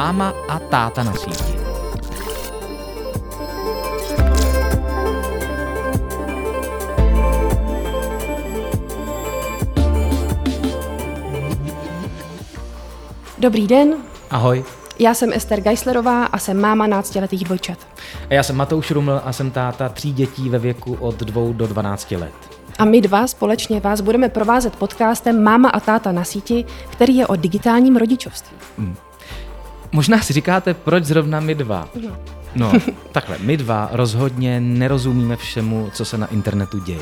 Máma a táta na síti. Dobrý den, Ahoj. já jsem Ester Geislerová a jsem máma náctiletých dvojčat. A já jsem Matouš Ruml a jsem táta tří dětí ve věku od 2 do 12 let. A my dva společně vás budeme provázet podcastem Máma a táta na síti, který je o digitálním rodičovství. Možná si říkáte, proč zrovna my dva? No, takhle, my dva rozhodně nerozumíme všemu, co se na internetu děje.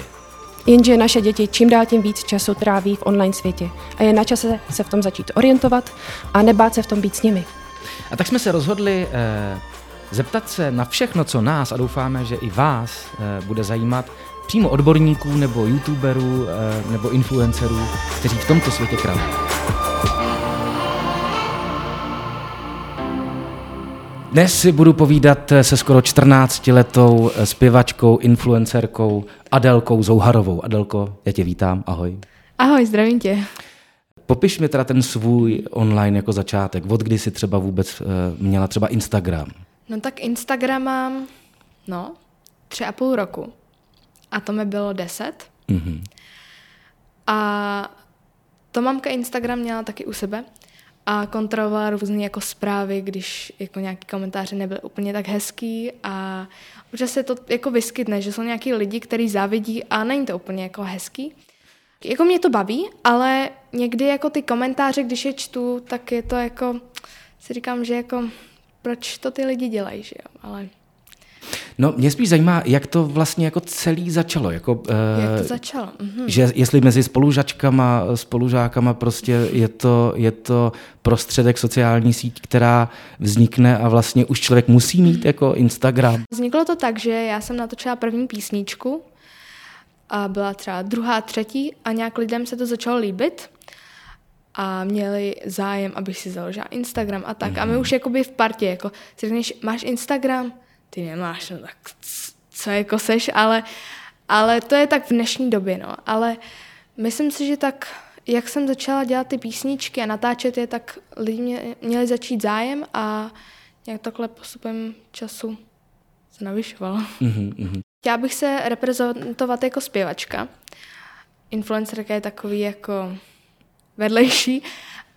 Jenže naše děti čím dál tím víc času tráví v online světě a je na čase se v tom začít orientovat a nebát se v tom být s nimi. A tak jsme se rozhodli eh, zeptat se na všechno, co nás a doufáme, že i vás eh, bude zajímat, přímo odborníků nebo youtuberů eh, nebo influencerů, kteří v tomto světě kraví. Dnes si budu povídat se skoro 14-letou zpěvačkou, influencerkou Adelkou Zouharovou. Adelko, já tě vítám, ahoj. Ahoj, zdravím tě. Popiš mi teda ten svůj online jako začátek. Od kdy jsi třeba vůbec eh, měla třeba Instagram? No tak Instagram mám, no, tři a půl roku. A to mi bylo deset. Mhm. A to mamka Instagram měla taky u sebe a kontrolovala různé jako zprávy, když jako nějaký komentáře nebyly úplně tak hezký a občas se to jako vyskytne, že jsou nějaký lidi, kteří závidí a není to úplně jako hezký. Jako mě to baví, ale někdy jako ty komentáře, když je čtu, tak je to jako, si říkám, že jako proč to ty lidi dělají, že jo, ale No, mě spíš zajímá, jak to vlastně jako celý začalo. Jako, jak eh, to začalo. Mhm. že jestli mezi spolužačkama, spolužákama prostě je to, je to prostředek sociální síť, která vznikne a vlastně už člověk musí mít jako Instagram. Vzniklo to tak, že já jsem natočila první písničku a byla třeba druhá, třetí a nějak lidem se to začalo líbit a měli zájem, abych si založila Instagram a tak. A my už jakoby v partě, jako si řekneš, máš Instagram? Ty nemáš, no tak co jako seš, ale, ale to je tak v dnešní době, no. Ale myslím si, že tak, jak jsem začala dělat ty písničky a natáčet je, tak lidi mě, měli začít zájem a nějak takhle postupem času se navyšovalo. Mhm. Chtěla bych se reprezentovat jako zpěvačka. Influencerka je takový jako vedlejší,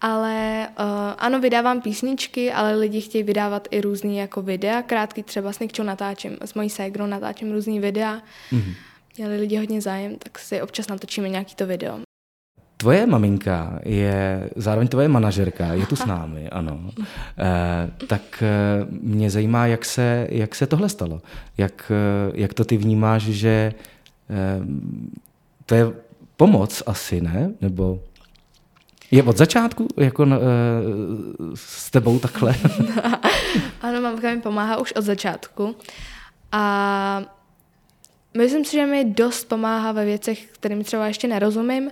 ale uh, ano, vydávám písničky, ale lidi chtějí vydávat i různý jako videa, krátký třeba s Nikčou natáčím, s mojí ségrou natáčím různý videa. Mhm. Měli lidi hodně zájem, tak si občas natočíme nějaký to video. Tvoje maminka je zároveň tvoje manažerka, je tu s námi, ano. Eh, tak eh, mě zajímá, jak se, jak se tohle stalo. Jak, jak to ty vnímáš, že eh, to je pomoc asi, ne? Nebo je od začátku jako eh, s tebou takhle? Ano, mamka mi pomáhá už od začátku. A myslím si, že mi dost pomáhá ve věcech, kterým třeba ještě nerozumím.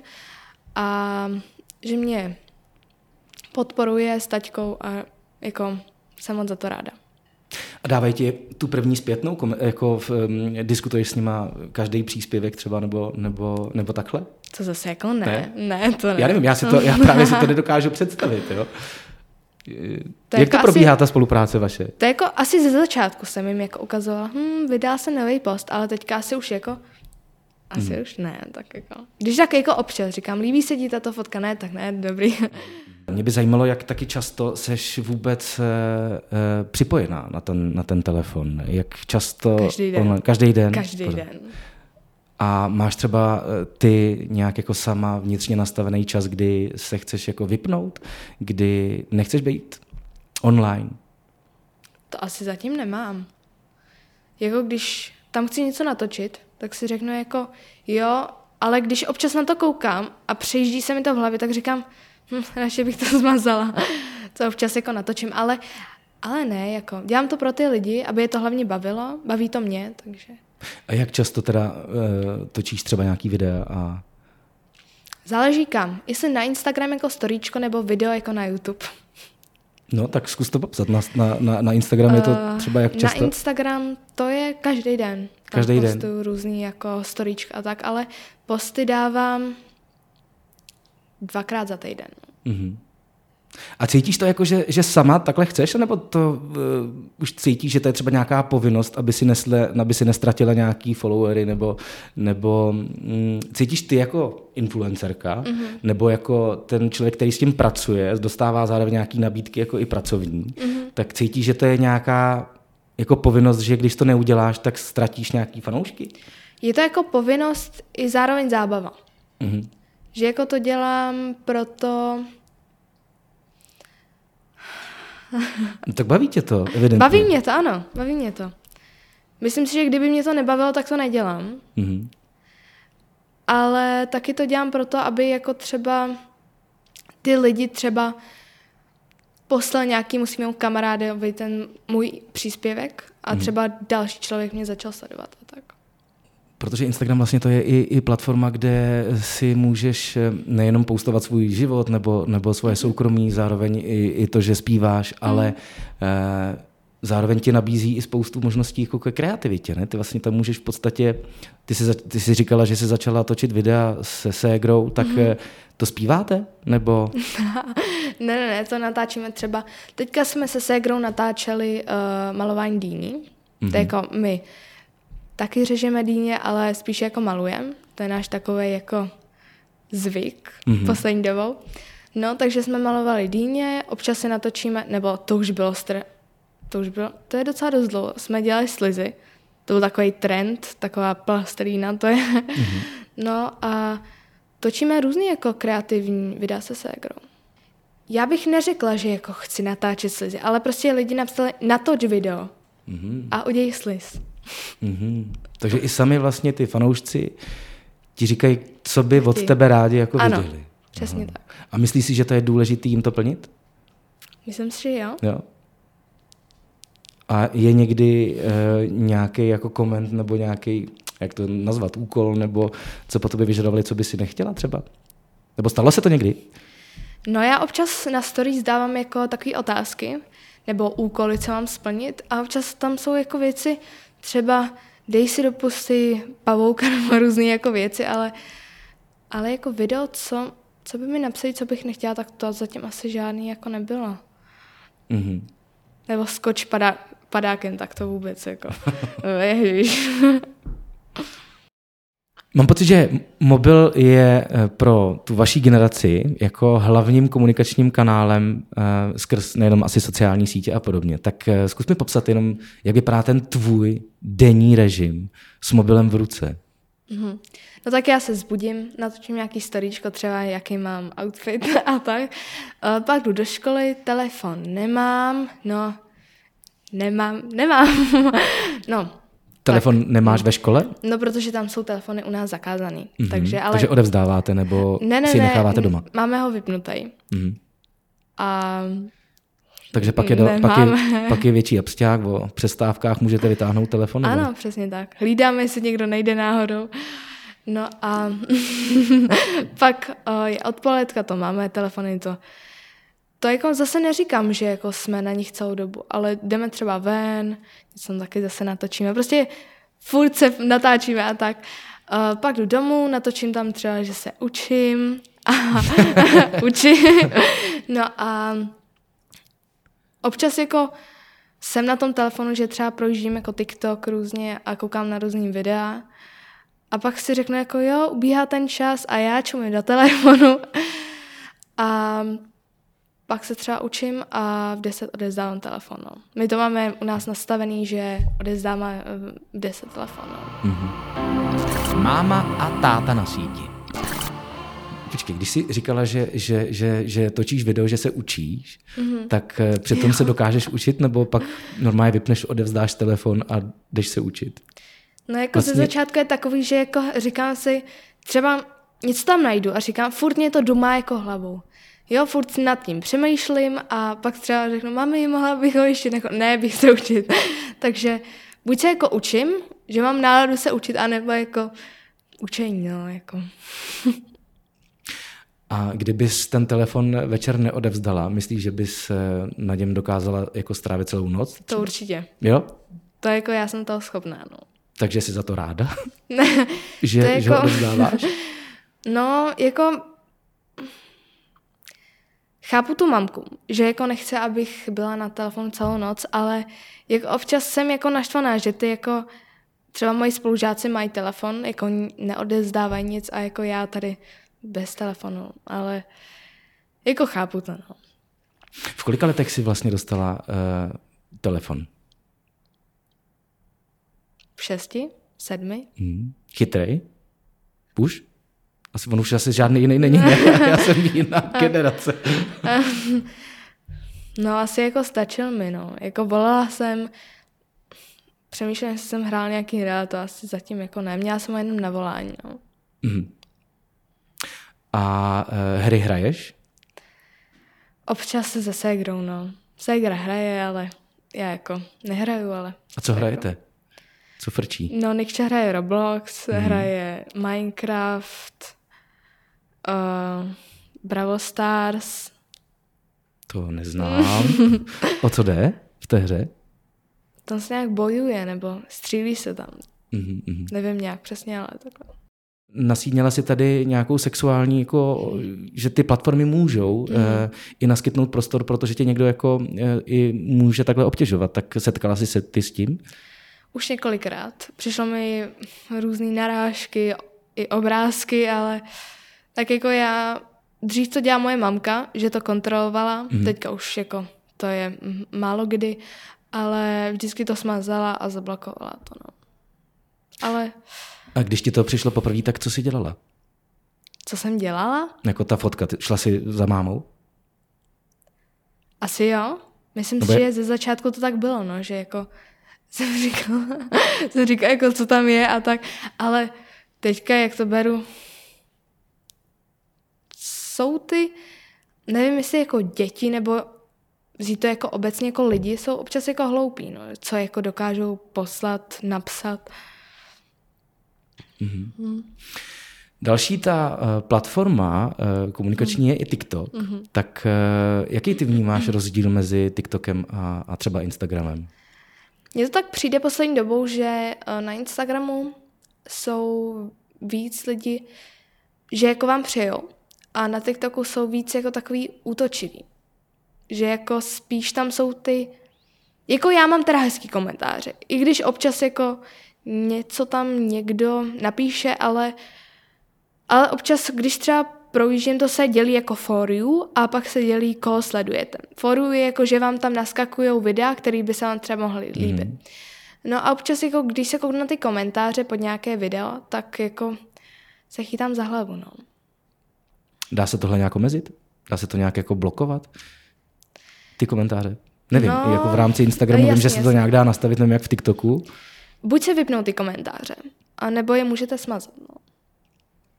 A že mě podporuje s taťkou a jako jsem moc za to ráda. A dávají ti tu první zpětnou, jako v, um, diskutuješ s nima každý příspěvek třeba, nebo, nebo, nebo takhle? Co zase jako ne? Ne, ne to ne. Já nevím, já, si to, já právě si to nedokážu představit, jo. To Jak to jako probíhá asi- ta spolupráce vaše? To je jako asi ze začátku jsem jim jako ukazovala, hm, vydá se nový post, ale teďka asi už jako, asi Hmm. už ne, tak jako. Když tak jako občas říkám, líbí se ti tato fotka, ne, tak ne, dobrý. Mě by zajímalo, jak taky často seš vůbec uh, uh, připojená na ten, na ten telefon. Jak často... Každý den. online- každý den? Každý Pořád. den. A máš třeba eh, ty nějak jako sama vnitřně nastavený čas, kdy se chceš jako vypnout, kdy nechceš být online? To asi zatím nemám. Jako když tam chci něco natočit, tak si řeknu jako jo, ale když občas na to koukám a přejíždí se mi to v hlavě, tak říkám, hm, radši bych to zmazala. Co občas jako natočím, ale, ale ne, jako dělám to pro ty lidi, aby je to hlavně bavilo, baví to mě, takže A jak často teda uh, točíš třeba nějaký videa a záleží kam. Jestli na Instagram jako storíčko nebo video jako na YouTube. No, tak zkus to popsat. Na, na, na, Instagram je to Eh, třeba jak často? Na Instagram to je každý den. Tam Každý den. různý jako storíčka a tak, ale posty dávám dvakrát za týden. Mhm. A cítíš to jako, že, že sama takhle chceš, nebo to uh, už cítíš, že to je třeba nějaká povinnost, aby si, nesle, aby si nestratila nějaký followery, nebo, nebo mm, cítíš ty jako influencerka, mm-hmm. nebo jako ten člověk, který s tím pracuje, dostává zároveň nějaký nabídky jako i pracovní, mm-hmm. tak cítíš, že to je nějaká jako povinnost, že když to neuděláš, tak ztratíš nějaký fanoušky? Je to jako povinnost i zároveň zábava. Mm-hmm. Že jako to dělám proto, No tak baví tě to, evidentně. Baví mě to, ano, baví mě to. Myslím si, že kdyby mě to nebavilo, tak to nedělám. Mm-hmm. Ale taky to dělám proto, aby jako třeba ty lidi třeba poslal nějaký musím kamarádovi ten můj příspěvek a mm-hmm. třeba další člověk mě začal sledovat a tak. Protože Instagram vlastně to je i, i platforma, kde si můžeš eh, nejenom poustovat svůj život nebo, nebo svoje soukromí, zároveň i, i to, že zpíváš, ale mm. eh, zároveň ti nabízí i spoustu možností jako ke kreativitě. Ne? Ty vlastně tam můžeš v podstatě, ty jsi, ty jsi říkala, že jsi začala točit videa se ségrou, tak mm. to zpíváte? Nebo... ne, ne, ne, to natáčíme třeba. Teďka jsme se ségrou natáčeli uh, malování dýní. Mm-hmm. To je mhm. jako my taky řežeme dýně, ale spíš jako malujem. To je náš takový jako zvyk mm-hmm. poslední dobou. No, takže jsme malovali dýně, občas se natočíme, nebo to už bylo str... To už bylo, to je docela dost dlouho. Jsme dělali slizy, to byl takový trend, taková plastelína to je. Mm-hmm. No a točíme různý jako kreativní videa se ségrou. Já bych neřekla, že jako chci natáčet slizy, ale prostě lidi napsali natoč video mm-hmm. a uděj sliz. Mm-hmm. Takže i sami vlastně ty fanoušci ti říkají, co by od tebe rádi jako ano, viděli. přesně Aha. tak. A myslíš si, že to je důležité jim to plnit? Myslím si, že jo. jo. A je někdy e, nějaký jako koment nebo nějaký, jak to nazvat, úkol, nebo co po tobě vyžadovali, co by si nechtěla třeba? Nebo stalo se to někdy? No já občas na stories dávám jako takové otázky, nebo úkoly, co mám splnit a občas tam jsou jako věci, třeba dej si do pusty pavouka nebo různé jako věci, ale, ale jako video, co, co by mi napsali, co bych nechtěla, tak to zatím asi žádný jako nebylo. Mm-hmm. Nebo skoč padá, padákem, tak to vůbec jako. Ježiš. Mám pocit, že mobil je eh, pro tu vaší generaci jako hlavním komunikačním kanálem uh, skrz nejenom asi sociální sítě a podobně. Tak uh, zkus mi popsat jenom, jak vypadá ten tvůj denní režim s mobilem v ruce. Mm-hmm. No tak já se zbudím, natočím nějaký storíčko, třeba jaký mám outfit a tak. Pak jdu do školy, telefon nemám, no nemám, nemám. no, Telefon tak. nemáš ve škole? No, protože tam jsou telefony u nás zakázaný. Mm-hmm. Takže, ale... takže odevzdáváte nebo ne, ne, si je necháváte doma? Máme ho vypnutý. Mm-hmm. A takže pak je, do, pak, je, pak je větší absťák, o přestávkách můžete vytáhnout telefon? Nebo? Ano, přesně tak. Hlídáme, jestli někdo nejde náhodou. No a pak o, je odpoledka, to máme, telefony to. To jako zase neříkám, že jako jsme na nich celou dobu, ale jdeme třeba ven, něco taky zase natočíme. Prostě furt se natáčíme a tak. Uh, pak jdu domů, natočím tam třeba, že se učím učím. no a občas jako jsem na tom telefonu, že třeba projíždím jako TikTok různě a koukám na různý videa a pak si řeknu jako jo, ubíhá ten čas a já čumím do telefonu a pak se třeba učím a v 10 odezdávám telefon. No. My to máme u nás nastavený, že odezdáme eh, v 10 telefon. No. Mm-hmm. Máma a táta na síti. Počkej, když jsi říkala, že, že, že, že točíš video, že se učíš, mm-hmm. tak eh, přitom jo. se dokážeš učit, nebo pak normálně vypneš, odevzdáš telefon a jdeš se učit? No jako vlastně... ze začátku je takový, že jako říkám si, třeba něco tam najdu a říkám, furt mě to doma jako hlavou jo, furt si nad tím přemýšlím a pak třeba řeknu, mami, mohla bych ho ještě, neko... ne, bych se učit. Takže buď se jako učím, že mám náladu se učit, anebo jako učení, no, jako. A kdybys ten telefon večer neodevzdala, myslíš, že bys eh, na něm dokázala jako strávit celou noc? To určitě. Jo? To jako já jsem toho schopná, no. Takže jsi za to ráda? Ne. že, to jako... že ho odevzdáváš? No, jako chápu tu mamku, že jako nechce, abych byla na telefonu celou noc, ale jako občas jsem jako naštvaná, že ty jako třeba moji spolužáci mají telefon, jako neodezdávají nic a jako já tady bez telefonu, ale jako chápu to, no. V kolika letech si vlastně dostala uh, telefon? V šesti? Sedmi? Hmm. Chytrej? Už? Asi on už asi žádný jiný není, ne? Já jsem jiná generace. no asi jako stačil mi, no. Jako volala jsem, přemýšlím, jestli jsem hrál nějaký hra, to asi zatím jako ne. Měla jsem jenom na volání, no. Mm. A uh, hry hraješ? Občas se se ségrou, no. Ségra hraje, ale já jako nehraju, ale... A co hrajete? Co frčí? No, Nikča hraje Roblox, hmm. hraje Minecraft, uh, Bravo Stars. To neznám. o co jde v té hře? Tam se nějak bojuje, nebo střílí se tam. Mm-hmm. Nevím nějak přesně, ale takhle nasídněla si tady nějakou sexuální, jako, že ty platformy můžou mm. eh, i naskytnout prostor, protože tě někdo jako eh, i může takhle obtěžovat. Tak setkala jsi se ty s tím? Už několikrát. Přišlo mi různé narážky, i obrázky, ale tak jako já, dřív to dělala moje mamka, že to kontrolovala, mm. teďka už jako to je málo kdy, ale vždycky to smazala a zablokovala to. No. Ale a když ti to přišlo poprvé, tak co jsi dělala? Co jsem dělala? Jako ta fotka, šla jsi za mámou? Asi jo. Myslím si, že ze začátku to tak bylo, no, že jako jsem říkala, jsem říkala, jako co tam je a tak, ale teďka, jak to beru, jsou ty, nevím, jestli jako děti, nebo vzít to jako obecně jako lidi, jsou občas jako hloupí, no, co jako dokážou poslat, napsat. Mm-hmm. Mm. Další ta uh, platforma uh, komunikační mm. je i TikTok. Mm-hmm. Tak uh, jaký ty vnímáš rozdíl mezi TikTokem a, a třeba Instagramem? Mně to tak přijde poslední dobou, že uh, na Instagramu jsou víc lidí, že jako vám přejou a na TikToku jsou víc jako takový útočivý. Že jako spíš tam jsou ty... Jako já mám teda hezký komentáře. I když občas jako něco tam někdo napíše, ale, ale občas, když třeba projíždím, to se dělí jako for you a pak se dělí, koho sledujete. For you je jako, že vám tam naskakují videa, které by se vám třeba mohly mhm. líbit. Mm. No a občas, jako, když se kouknu na ty komentáře pod nějaké video, tak jako se chytám za hlavu, no. Dá se tohle nějak omezit? Dá se to nějak jako blokovat? Ty komentáře? Nevím, no, jako v rámci Instagramu jasný, vím, že se to nějak dá nastavit, nevím jak v TikToku buď se vypnou ty komentáře, a nebo je můžete smazat. No.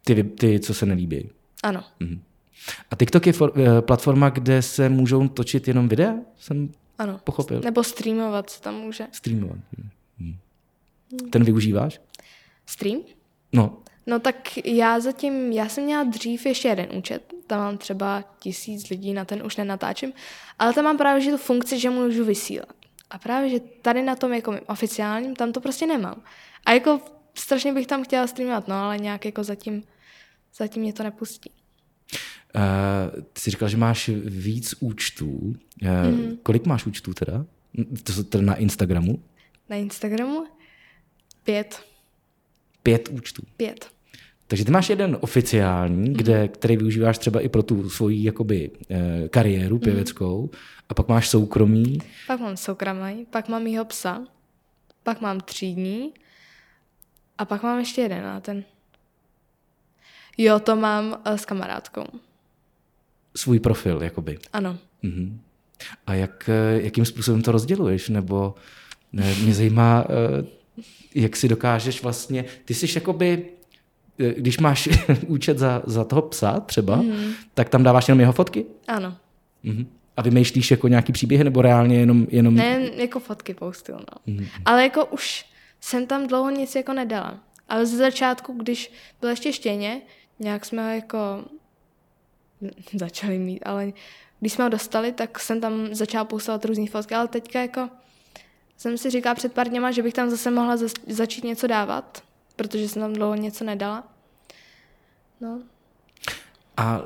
Ty, ty, co se nelíbí. Ano. Mhm. A TikTok je for, uh, platforma, kde se můžou točit jenom videa? Jsem ano. pochopil. Nebo streamovat se tam může. Streamovat. Mhm. Ten využíváš? Stream? No. No tak já zatím, já jsem měla dřív ještě jeden účet, tam mám třeba tisíc lidí, na ten už nenatáčím, ale tam mám právě že tu funkci, že můžu vysílat. A právě, že tady na tom jako oficiálním, tam to prostě nemám. A jako strašně bych tam chtěla streamovat, no ale nějak jako zatím, zatím mě to nepustí. Uh, ty jsi říkal, že máš víc účtů. Uh, mm. Kolik máš účtů teda? To teda na Instagramu? Na Instagramu? Pět. Pět účtů? Pět. Takže ty máš jeden oficiální, kde, který využíváš třeba i pro tu svoji jakoby, eh, kariéru mhm. pěveckou, mm. a pak máš soukromý. Pak mám soukromý, pak mám jeho psa, pak mám třídní a pak mám ještě jeden a ten... Jo, to mám uh, s kamarádkou. Svůj profil, jakoby. Ano. Mm-hmm. A jak, eh, jakým způsobem to rozděluješ? Nebo ne, mě zajímá, jak si dokážeš vlastně... Ty jsi jakoby když máš účet za, za toho psa třeba, mm. tak tam dáváš jenom jeho fotky? Ano. Mm. A vymýšlíš jako nějaký příběhy nebo reálně jenom... jenom... Ne, jako fotky postuju, no. Mm. Ale jako už jsem tam dlouho nic jako nedala. Ale ze začátku, když byl ještě štěně, nějak jsme ho jako začali mít, ale když jsme ho dostali, tak jsem tam začala postovat různé fotky, ale teďka jako jsem si říkala před pár dněma, že bych tam zase mohla začít něco dávat, protože jsem tam dlouho něco nedala. No. A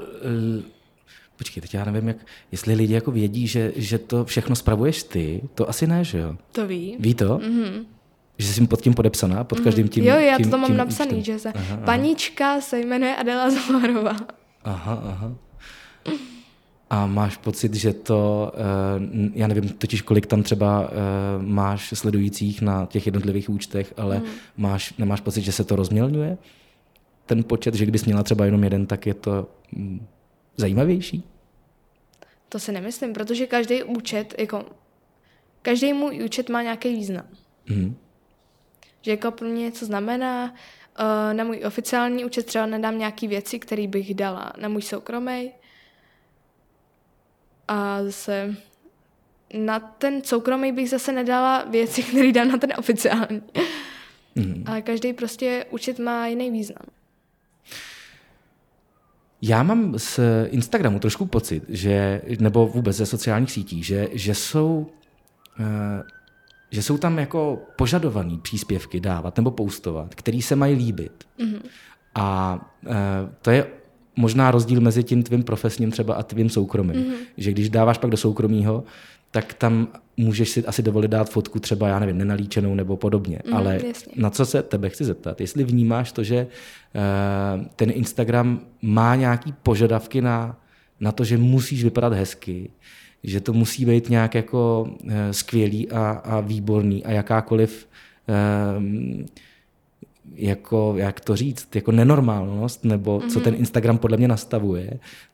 Počkej, teď já nevím, jak, jestli lidi jako vědí, že, že to všechno spravuješ ty, to asi ne, že jo? To ví. Ví to? Mm-hmm. Že jsi pod tím podepsaná, pod každým tím Jo, já tím, to tam mám tím napsaný, účtem. že se Aha, aha. panička se jmenuje Adela Zamarová. Aha, aha. A máš pocit, že to, eh, já nevím totiž, kolik tam třeba eh, máš sledujících na těch jednotlivých účtech, ale Hmm. máš, nemáš pocit, že se to rozmělňuje? Ten počet, že kdybys měla třeba jenom jeden, tak je to mm, zajímavější? To si nemyslím, protože každý účet, jako každý můj účet má nějaký význam. Mhm. Že jako pro mě něco znamená, eh, na můj oficiální účet třeba nedám nějaký věci, které bych dala na můj soukromý. A zase na ten soukromý bych zase nedala věci, které dám na ten oficiální. Mhm. Ale každý prostě účet má jiný význam. Já mám z Instagramu trošku pocit, že, nebo vůbec ze sociálních sítí, že, že jsou eh, že jsou tam jako požadovaný příspěvky dávat nebo postovat, který se mají líbit. Mm-hmm. A eh, to je možná rozdíl mezi tím tvým profesním třeba a tvým soukromým. Mm-hmm. Že když dáváš pak do soukromého, tak tam můžeš si asi dovolit dát fotku třeba, já nevím, nenalíčenou nebo podobně. Mm, Ale jasně. na co se tebe chci zeptat, jestli vnímáš to, že eh, ten Instagram má nějaký požadavky na, na to, že musíš vypadat hezky, že to musí být nějak jako eh, skvělý a, a výborný a jakákoliv eh, jako, jak to říct, jako nenormálnost, nebo mm-hmm. co ten Instagram podle mě nastavuje,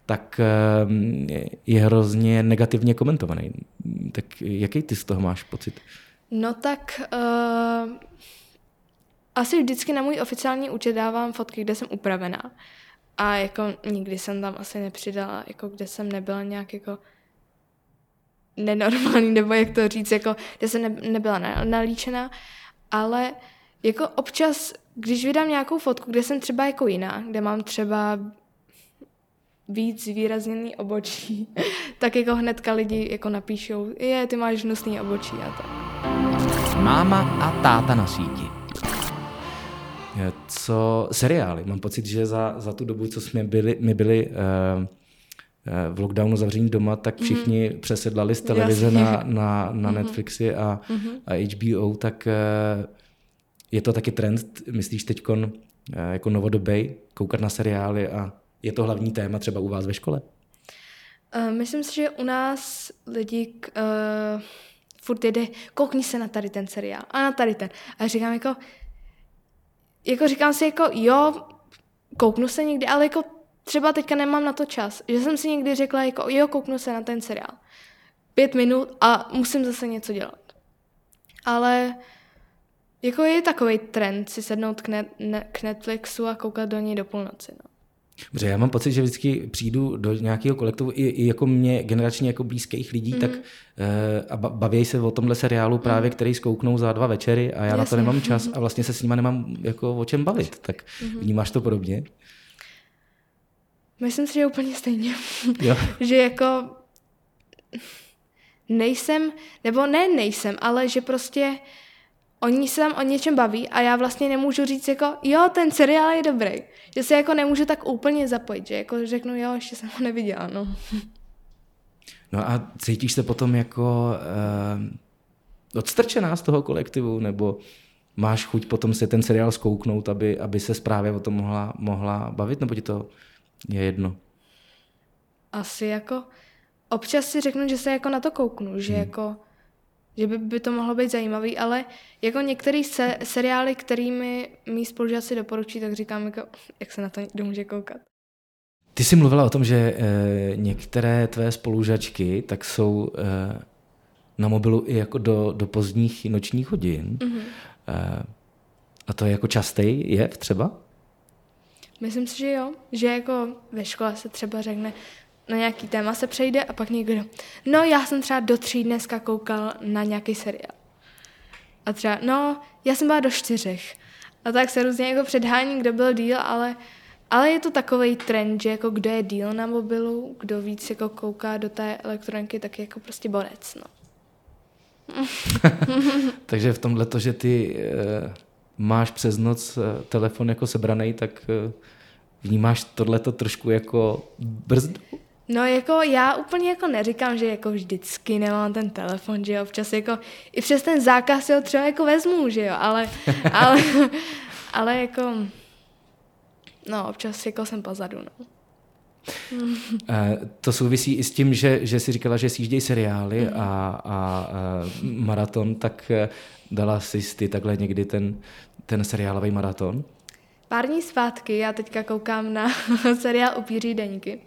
tak eh, je hrozně negativně komentovaný. Tak jaký ty z toho máš pocit? No tak uh, asi vždycky na můj oficiální účet dávám fotky, kde jsem upravená. A jako nikdy jsem tam asi nepřidala, jako kde jsem nebyla nějak jako nenormální, nebo jak to říct, jako kde jsem ne, nebyla na, nalíčená, ale jako občas, když vydám nějakou fotku, kde jsem třeba jako jiná, kde mám třeba víc zvýrazněný obočí, tak jako hnedka lidi jako napíšou, je, ty máš hnusný obočí a tak. Máma a táta na síti. Co seriály? Mám pocit, že za, za tu dobu, co jsme byli, my byli uh, v lockdownu zavření doma, tak všichni mm-hmm. přesedlali z televize Jasně. na, na, na mm-hmm. Netflixy a, mm-hmm. a HBO, tak uh, je to taky trend, myslíš teď uh, jako novodobej, koukat na seriály a je to hlavní téma třeba u vás ve škole? Uh, myslím si, že u nás lidi uh, furt jede, koukni se na tady ten seriál a na tady ten. A říkám jako, jako říkám si jako, jo, kouknu se někdy, ale jako třeba teďka nemám na to čas. Že jsem si někdy řekla jako, jo, kouknu se na ten seriál. Pět minut a musím zase něco dělat. Ale jako je takový trend si sednout k, net, ne, k Netflixu a koukat do něj do půlnoci. No. Dobře, já mám pocit, že vždycky přijdu do nějakého kolektivu, i, i jako mě generačně jako blízkých lidí, mm-hmm. tak uh, a ba- baví se o tomhle seriálu právě, který zkouknou za dva večery a já na to Jasně. nemám čas a vlastně se s nima nemám jako o čem bavit. Tak vnímáš to podobně? Myslím si, že úplně stejně. Jo. že jako nejsem, nebo ne nejsem, ale že prostě oni se tam o něčem baví a já vlastně nemůžu říct jako, jo, ten seriál je dobrý. Že se jako nemůžu tak úplně zapojit, že jako řeknu, jo, ještě jsem ho neviděla, no. No a cítíš se potom jako uh, odstrčená z toho kolektivu, nebo máš chuť potom se ten seriál zkouknout, aby, aby se právě o tom mohla, mohla bavit, nebo ti to je jedno? Asi jako, občas si řeknu, že se jako na to kouknu, že jako, že by, by to mohlo být zajímavý, ale jako některé se, seriály, kterými mý spolužáci doporučí, tak říkám jako, jak se na to někdo může koukat. Ty jsi mluvila o tom, že e, některé tvé spolužačky tak jsou e, na mobilu i jako do, do pozdních nočních hodin. Mm-hmm. E, a to je jako častý jev třeba? Myslím si, že jo. Že jako ve škole se třeba řekne, na nějaký téma se přejde a pak někdo, no já jsem třeba do tří dneska koukal na nějaký seriál. A třeba, no, já jsem byla do čtyřech. A tak se různě jako předhání, kdo byl díl, ale, ale je to takový trend, že jako kdo je díl na mobilu, kdo víc jako kouká do té elektroniky, tak je jako prostě borec, no. Takže v tomhle to, že ty e, máš přes noc e, telefon jako sebraný, tak e, vnímáš tohleto trošku jako brzdu? No jako já úplně jako neříkám, že jako vždycky nemám ten telefon, že jo, občas jako i přes ten zákaz si ho třeba jako vezmu, že jo, ale, ale, ale jako, no občas jako jsem pozadu, no. Eh, to souvisí i s tím, že, že jsi říkala, že sjíždějí seriály a, a, a maraton, tak eh, dala jsi ty takhle někdy ten, ten seriálový maraton? Pár dní zpátky já teďka koukám na seriál Upíří deníky.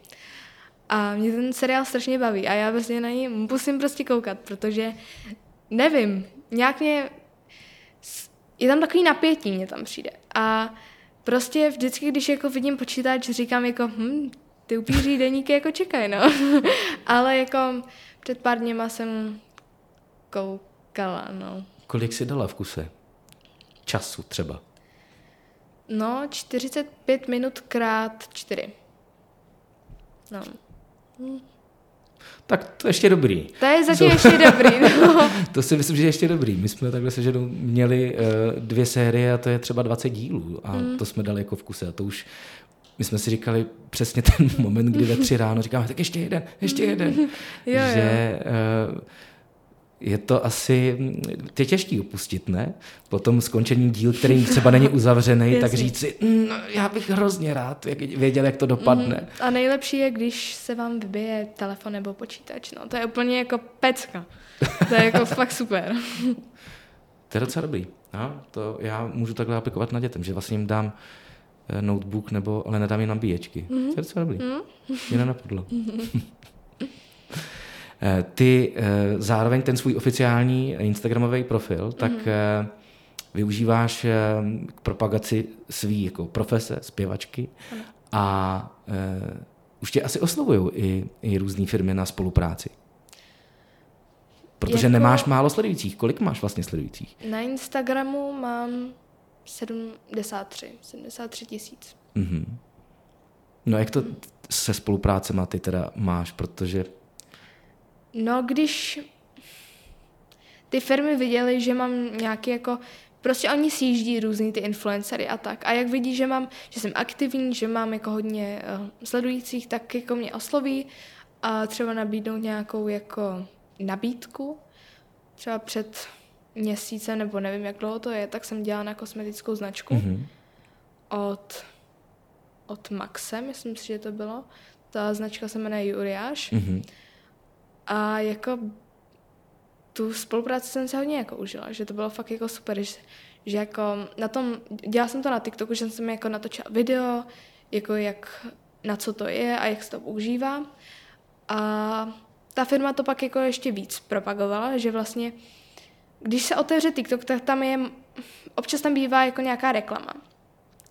A mě ten seriál strašně baví a já vlastně na něj musím prostě koukat, protože nevím, nějak mě... Je tam takový napětí, mě tam přijde. A prostě vždycky, když jako vidím počítač, říkám jako, hm, ty upíří deníky jako čekají, no. Ale jako před pár dněma jsem koukala, no. Kolik jsi dala v kuse? Času třeba? No, 45 minut krát 4. No. Tak to je ještě dobrý. To je zatím so, ještě dobrý. No. to si myslím, že je ještě dobrý. My jsme takhle se ženou měli uh, dvě série a to je třeba 20 dílů a mm. to jsme dali jako v kuse a to už my jsme si říkali přesně ten moment, kdy ve tři ráno říkáme, tak ještě jeden, ještě jeden. jo, že jo. Uh, je to asi, je těžký opustit, ne? Po tom skončení díl, který třeba není uzavřený, tak říct si, no, já bych hrozně rád věděl, jak to dopadne. Mm, a nejlepší je, když se vám vybije telefon nebo počítač, no. To je úplně jako pecka. To je jako fakt super. To je docela dobrý. No, to já můžu takhle aplikovat na dětem, že vlastně jim dám eh, notebook, nebo, ale nedám jim nabíječky. Mm-hmm. To je docela dobrý. Mm-hmm. Mě nenapadlo. Eh, ty eh, zároveň ten svůj oficiální Instagramový profil, tak mm-hmm. využíváš k propagaci svý jako profese, zpěvačky ano. a už tě asi oslovují i, i různé firmy na spolupráci. Protože jako... nemáš málo sledujících. Kolik máš vlastně sledujících? Na Instagramu mám 73, 73 tisíc. Mm-hmm. No jak to se spoluprácema ty teda máš, protože No, když ty firmy viděly, že mám nějaký jako prostě oni sjíždí různý ty influencery a tak. A jak vidí, že mám, že jsem aktivní, že mám jako hodně uh, sledujících, tak jako mě osloví a třeba nabídnou nějakou jako nabídku. Třeba před měsícem, nebo nevím, jak dlouho to je, tak jsem dělala na kosmetickou značku mm-hmm. od, od Maxe, myslím si, že to bylo. Ta značka se jmenuje Juriáš. Mm-hmm. A jako tu spolupráci jsem se hodně jako užila, že to bylo fakt jako super, že, že jako na tom, dělala jsem to na TikToku, že jsem jako natočila video, jako jak, na co to je a jak se to používá. A ta firma to pak jako ještě víc propagovala, že vlastně, když se otevře TikTok, tak tam je, občas tam bývá jako nějaká reklama.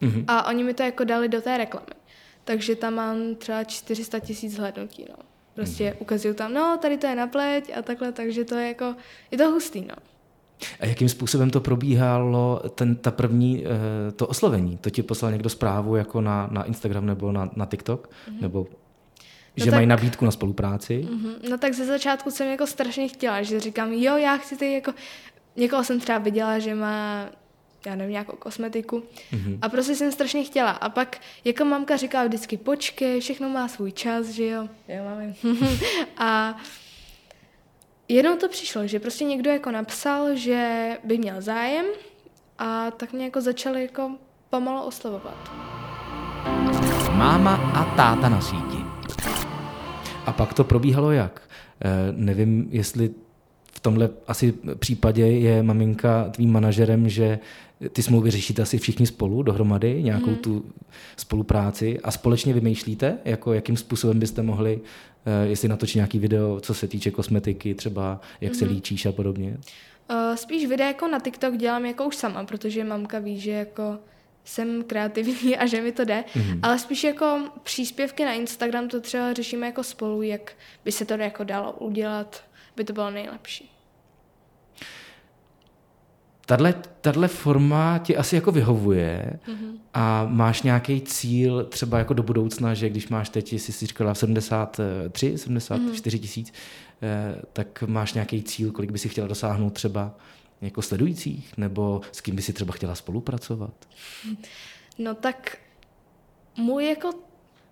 Mm-hmm. A oni mi to jako dali do té reklamy. Takže tam mám třeba 400 tisíc hlednutí, no. Prostě ukazují tam, no, tady to je na pleť a takhle, takže to je jako, je to hustý, no. A jakým způsobem to probíhalo, ten, ta první, eh, to oslovení? To ti poslal někdo zprávu jako na, na Instagram nebo na, na TikTok? Mm-hmm. Nebo no že tak, mají nabídku na spolupráci? Mm-hmm. No tak ze začátku jsem jako strašně chtěla, že říkám, jo, já chci ty jako, někoho jsem třeba viděla, že má já nevím, nějakou kosmetiku. Mm-hmm. A prostě jsem strašně chtěla. A pak jako mamka říká vždycky, počkej, všechno má svůj čas, že jo. Jo, máme. a jednou to přišlo, že prostě někdo jako napsal, že by měl zájem a tak mě jako začali jako pomalu oslovovat. Máma a táta na síti. A pak to probíhalo jak? E, nevím, jestli v tomhle asi případě je maminka tvým manažerem, že ty smlouvy řešíte asi všichni spolu dohromady, nějakou mm. tu spolupráci a společně vymýšlíte, jako jakým způsobem byste mohli, uh, jestli natočit nějaký video, co se týče kosmetiky, třeba jak mm. se mhm. líčíš a podobně? Uh, spíš videa jako na TikTok dělám jako už sama, protože mamka ví, že jako jsem kreativní a že mi to jde, mm. ale spíš jako příspěvky na Instagram to třeba řešíme jako spolu, jak by se to jako dalo udělat, by to bylo nejlepší. Tahle forma ti asi jako vyhovuje mm-hmm. a máš nějaký cíl třeba jako do budoucna, že když máš teď, jestli jsi říkala 73, 74 mm-hmm. tisíc, eh, tak máš nějaký cíl, kolik by si chtěla dosáhnout třeba jako sledujících, nebo s kým by si třeba chtěla spolupracovat? No tak můj jako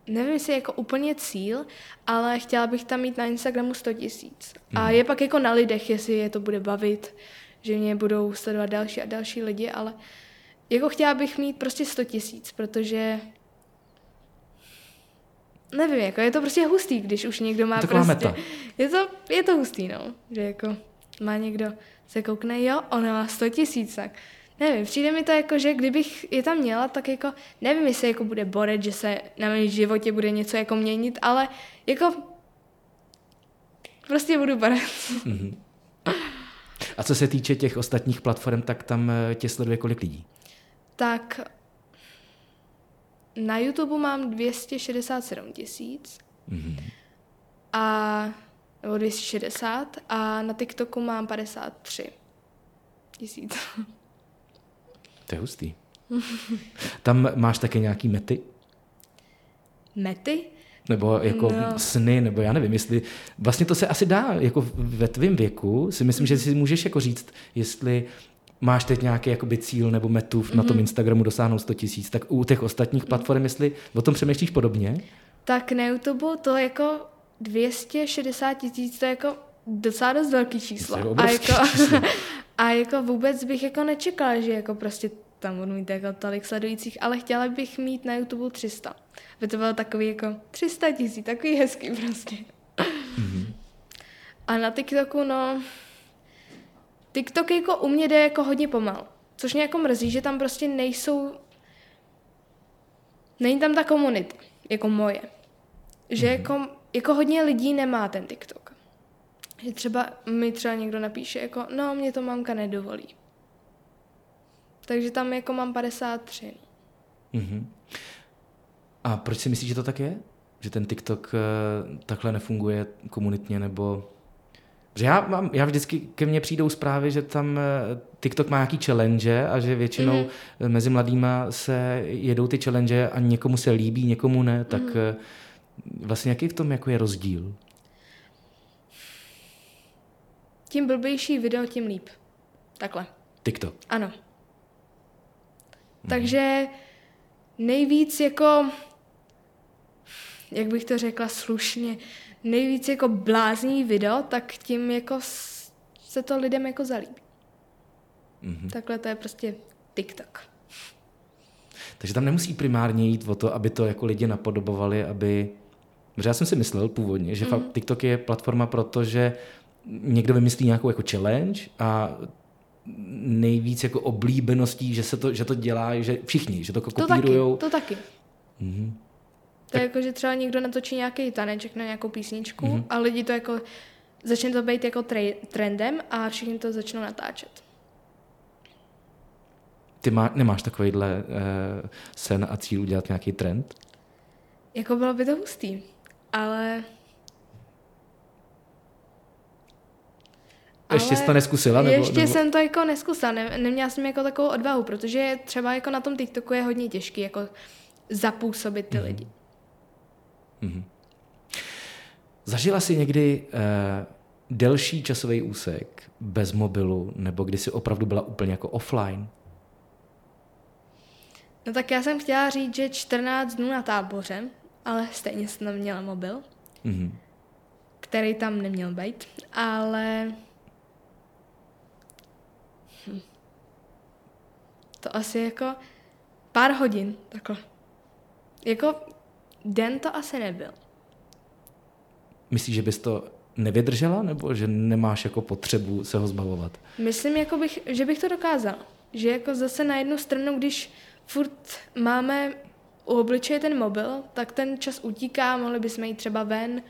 nevím, jestli je jako úplně cíl, ale chtěla bych tam mít na Instagramu 100 tisíc. A je pak jako na lidech, jestli je to bude bavit, že mě budou sledovat další a další lidi, ale jako chtěla bych mít prostě 100 tisíc, protože nevím, jako je to prostě hustý, když už někdo má Taková prostě... meta. Je to, je to hustý, no, že jako má někdo, se koukne, jo, ona má 100 tisíc, tak nevím, přijde mi to jako, že kdybych je tam měla, tak jako nevím, jestli jako bude boret, že se na mém životě bude něco jako měnit, ale jako prostě budu boret. A co se týče těch ostatních platform, tak tam eh, tě sleduje kolik lidí? Tak na YouTube mám 267 tisíc a nebo 260 a na TikToku mám 53 tisíc. To je hustý. Tam máš také nějaký mety? Mety? Nebo jako No. sny, nebo já nevím, jestli... Vlastně to se asi dá, jako ve tvém věku si myslím, že si můžeš jako říct, jestli máš teď nějaký jakoby cíl nebo metu na tom Instagramu dosáhnout 100 tisíc, tak u těch ostatních platform, jestli o tom přemýšlíš podobně? Tak na YouTube to jako 260 tisíc, to je jako docela dost velký číslo. A jako, číslo. a jako vůbec bych jako nečekala, že jako prostě tam budu mít jako tolik sledujících, ale chtěla bych mít na YouTube 300. By to bylo takový jako 300 tisíc, takový hezký prostě. A na TikToku, no, TikTok jako u mě jde jako hodně pomal. Což mě jako mrzí, že tam prostě nejsou, není tam ta komunita, jako moje. Že Mhm. jako, jako hodně lidí nemá ten TikTok. Že třeba mi třeba někdo napíše jako, no, mě to mamka nedovolí. Takže tam jako mám 53. no. Mhm. A proč si myslíš, že to tak je? Že ten TikTok eh, takhle nefunguje komunitně, nebo... Že já, mám, já vždycky ke mně přijdou zprávy, že tam eh, TikTok má nějaký challenge a že většinou mm-hmm. mezi mladýma se jedou ty challenge a někomu se líbí, někomu ne, tak mm-hmm. vlastně jaký v tom jako je rozdíl? Tím blbější video, tím líp. Takhle. TikTok. Ano. Takže nejvíc jako, jak bych to řekla slušně, nejvíc jako blázní video, tak tím jako se to lidem jako zalíbí. Mm-hmm. Takhle to je prostě TikTok. Takže tam nemusí primárně jít o to, aby to jako lidi napodobovali, aby... Protože já jsem si myslel původně, že mm. fakt TikTok je platforma proto, že někdo vymyslí nějakou jako challenge a nejvíc jako oblíbeností, že se to, že to dělá, že všichni, že to jako To taky, kopírujou. to taky. Mhm. To je jako, že třeba někdo natočí nějaký taneček na nějakou písničku Mhm. mm-hmm. a lidi to jako, začne to být jako tre- trendem a všichni to začnou natáčet. Ty má, nemáš takovýhle uh, sen a cíl udělat nějaký trend? Jako bylo by to hustý, ale... Ještě jsi to neskusila? Nebo, ještě nebo... jsem to jako neskusila, ne, neměla jsem jako takovou odvahu, protože třeba jako na tom TikToku je hodně těžký jako zapůsobit ty Mhm. lidi. Zažila jsi někdy uh, delší časový úsek bez mobilu, nebo kdy jsi opravdu byla úplně jako offline? No tak já jsem chtěla říct, že 14 dnů na táboře, ale stejně jsem tam měla mobil, Mhm. který tam neměl být, ale... Hm. To asi jako pár hodin, takhle. Jako den to asi nebyl. Myslíš, že bys to nevydržela, nebo že nemáš jako potřebu se ho zbavovat? Myslím, jako bych, že bych to dokázala. Že jako zase na jednu stranu, když furt máme u obličeje ten mobil, tak ten čas utíká, mohli bychom jít třeba ven.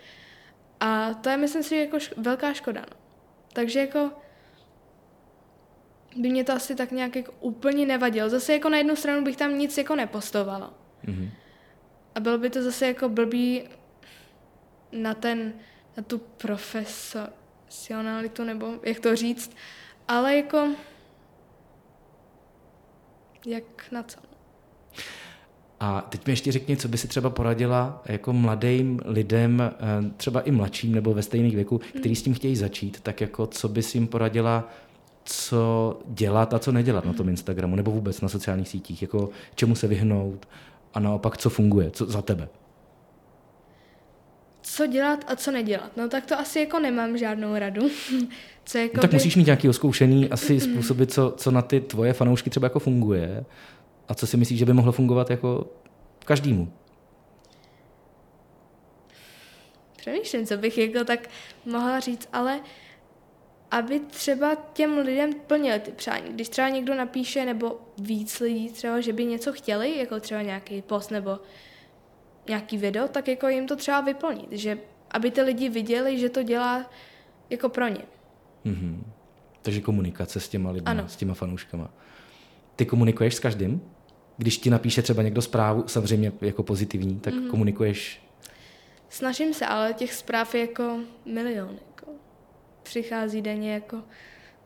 A to je, myslím si, jako š- velká škoda. No. Takže jako by mě to asi tak nějak jako úplně nevadilo. Zase jako na jednu stranu bych tam nic jako nepostovala. Mhm. A bylo by to zase jako blbý na ten, na tu profesionalitu, nebo jak to říct, ale jako jak na co? A teď mi ještě řekni, co by si třeba poradila jako mladým lidem, eh, třeba i mladším nebo ve stejných věku, který s tím chtějí začít, tak jako co bys jim poradila, co dělat a co nedělat na tom Instagramu nebo vůbec na sociálních sítích, jako čemu se vyhnout a naopak co funguje, co za tebe. co dělat a co nedělat. No tak to asi jako nemám žádnou radu. co jako No, tak by... musíš mít nějaký oskoušený asi způsoby, co, co na ty tvoje fanoušky třeba jako funguje a co si myslíš, že by mohlo fungovat jako každému. Přemýšlím, co bych jako tak mohla říct, ale aby třeba těm lidem plnili ty přání. Když třeba někdo napíše, nebo víc lidí třeba, že by něco chtěli, jako třeba nějaký post nebo nějaký video, tak jako jim to třeba vyplnit, že aby ty lidi viděli, že to dělá jako pro ně. Mhm. Takže komunikace s těma lidmi, Ano. s těma fanouškama. Ty komunikuješ s každým? Když ti napíše třeba někdo zprávu, samozřejmě jako pozitivní, tak mm-hmm. komunikuješ Snažím se, ale těch zpráv je jako milion. Jako. Přichází denně jako,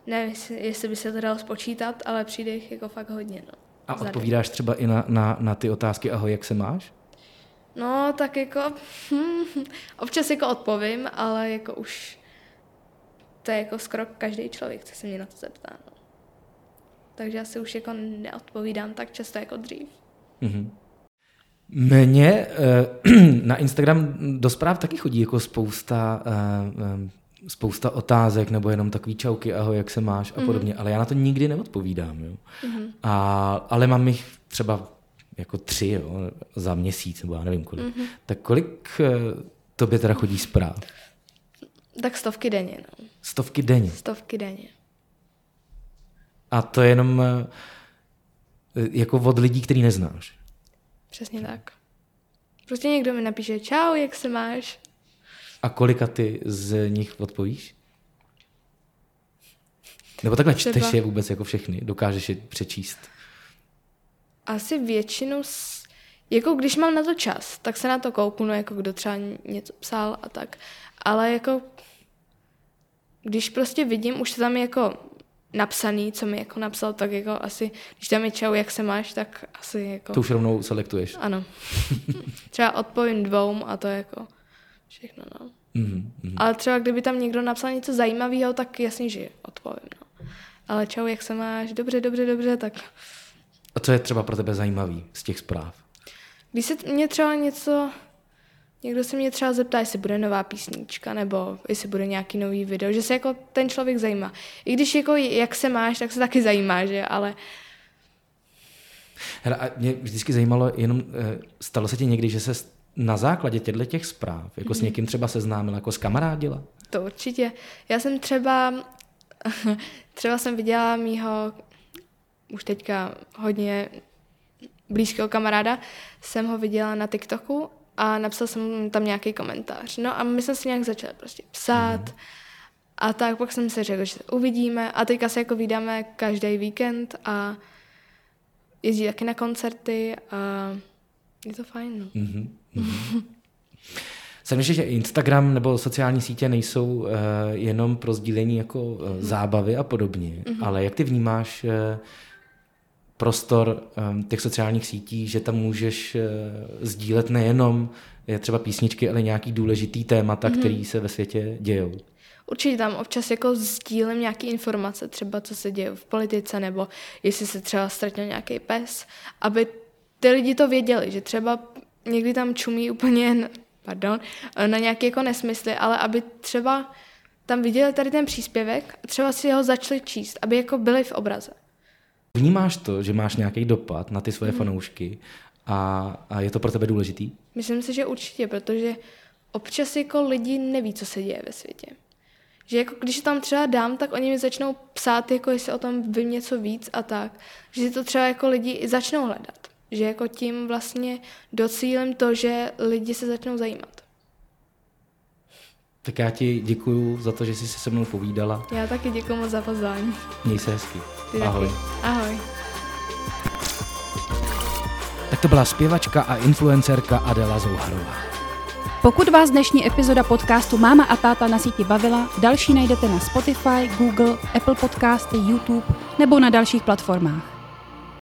nevím, jestli, by se to dalo spočítat, ale přijde jich jako fakt hodně. No. a odpovídáš třeba i na, na, na ty otázky, ahoj, jak se máš? No, tak jako, hm, občas jako odpovím, ale jako už to je jako skoro každý člověk, co se mě na to zeptá. No. Takže asi už jako neodpovídám tak často jako dřív. Mhm. Mně eh, na Instagram do zpráv taky chodí jako spousta, eh, eh, spousta otázek nebo jenom takový čauky, ahoj, jak se máš a podobně, ale já na to nikdy neodpovídám. Jo. A, ale mám jich třeba jako tři jo, za měsíc, nebo já nevím kolik. Tak kolik eh, tobě teda chodí zpráv? Tak stovky denně, no. Stovky denně. Stovky denně. A to je jenom eh, jako od lidí, který neznáš. Přesně tak. Prostě někdo mi napíše, čau, jak se máš? A kolika ty z nich odpovíš? Nebo takhle čteš Třeba- je vůbec jako všechny? Dokážeš je přečíst? Asi většinu, s... jako když mám na to čas, tak se na to kouknu, jako kdo třeba něco psal a tak. Ale jako, když prostě vidím, už tam je jako napsaný, co mi jako napsal, tak jako asi, když tam je čau, jak se máš, tak asi jako, To už rovnou selektuješ. ano. třeba odpovím dvou a to je jako všechno, no. Mhm, mhm. Ale třeba kdyby tam někdo napsal něco zajímavého, tak jasně, že odpovím, no. Ale čau, jak se máš? Dobře, dobře, dobře, tak A co je třeba pro tebe zajímavý z těch zpráv? Když se mě třeba něco, někdo se mě třeba zeptá, jestli bude nová písnička, nebo jestli bude nějaký nový video, že se jako ten člověk zajímá. I když jako jak se máš, tak se taky zajímá, že, ale Hele, a mě vždycky zajímalo, jenom eh, stalo se ti někdy, že se na základě těchto těch zpráv, jako s někým třeba seznámila, jako s kamarádila? to určitě. Já jsem třeba, třeba jsem viděla mýho už teďka hodně blízkého kamaráda, jsem ho viděla na TikToku a napsal jsem mu tam nějaký komentář. No a my jsme si nějak začali prostě psát mm. a tak pak jsem si řekl, že se uvidíme a teďka se jako vydáme každý víkend a jezdí taky na koncerty a je to fajn, no. Mhm, mhm. Jsem že Instagram nebo sociální sítě nejsou uh, jenom pro sdílení jako uh, zábavy a podobně, ale jak ty vnímáš uh, prostor um, těch sociálních sítí, že tam můžeš uh, sdílet nejenom je třeba písničky, ale nějaký důležitý témata, mm-hmm. který se ve světě dějou. Určitě tam občas jako sdílím nějaké informace, třeba co se děje v politice, nebo jestli se třeba ztratil nějaký pes, aby ty lidi to věděli, že třeba někdy tam čumí úplně, pardon, na nějaké jako nesmysly, ale aby třeba tam viděli tady ten příspěvek a třeba si ho začali číst, aby jako byli v obraze. Vnímáš to, že máš nějaký dopad na ty svoje mm. fanoušky a, a je to pro tebe důležitý? Myslím si, že určitě, protože občas jako lidi neví, co se děje ve světě. Že jako když tam třeba dám, tak oni mi začnou psát, jako jestli o tom vím něco víc a tak. Že si to třeba jako lidi i začnou hledat. Že jako tím vlastně docílím to, že lidi se začnou zajímat. Tak já ti děkuju za to, že jsi se se mnou povídala. Já taky děkuji moc za pozvání. Měj se hezky. Ty Ahoj. Taky. Ahoj. Tak to byla zpěvačka a influencerka Adela Zouharová. Pokud vás dnešní epizoda podcastu Máma a táta na síti bavila, další najdete na Spotify, Google, Apple Podcasty, YouTube nebo na dalších platformách.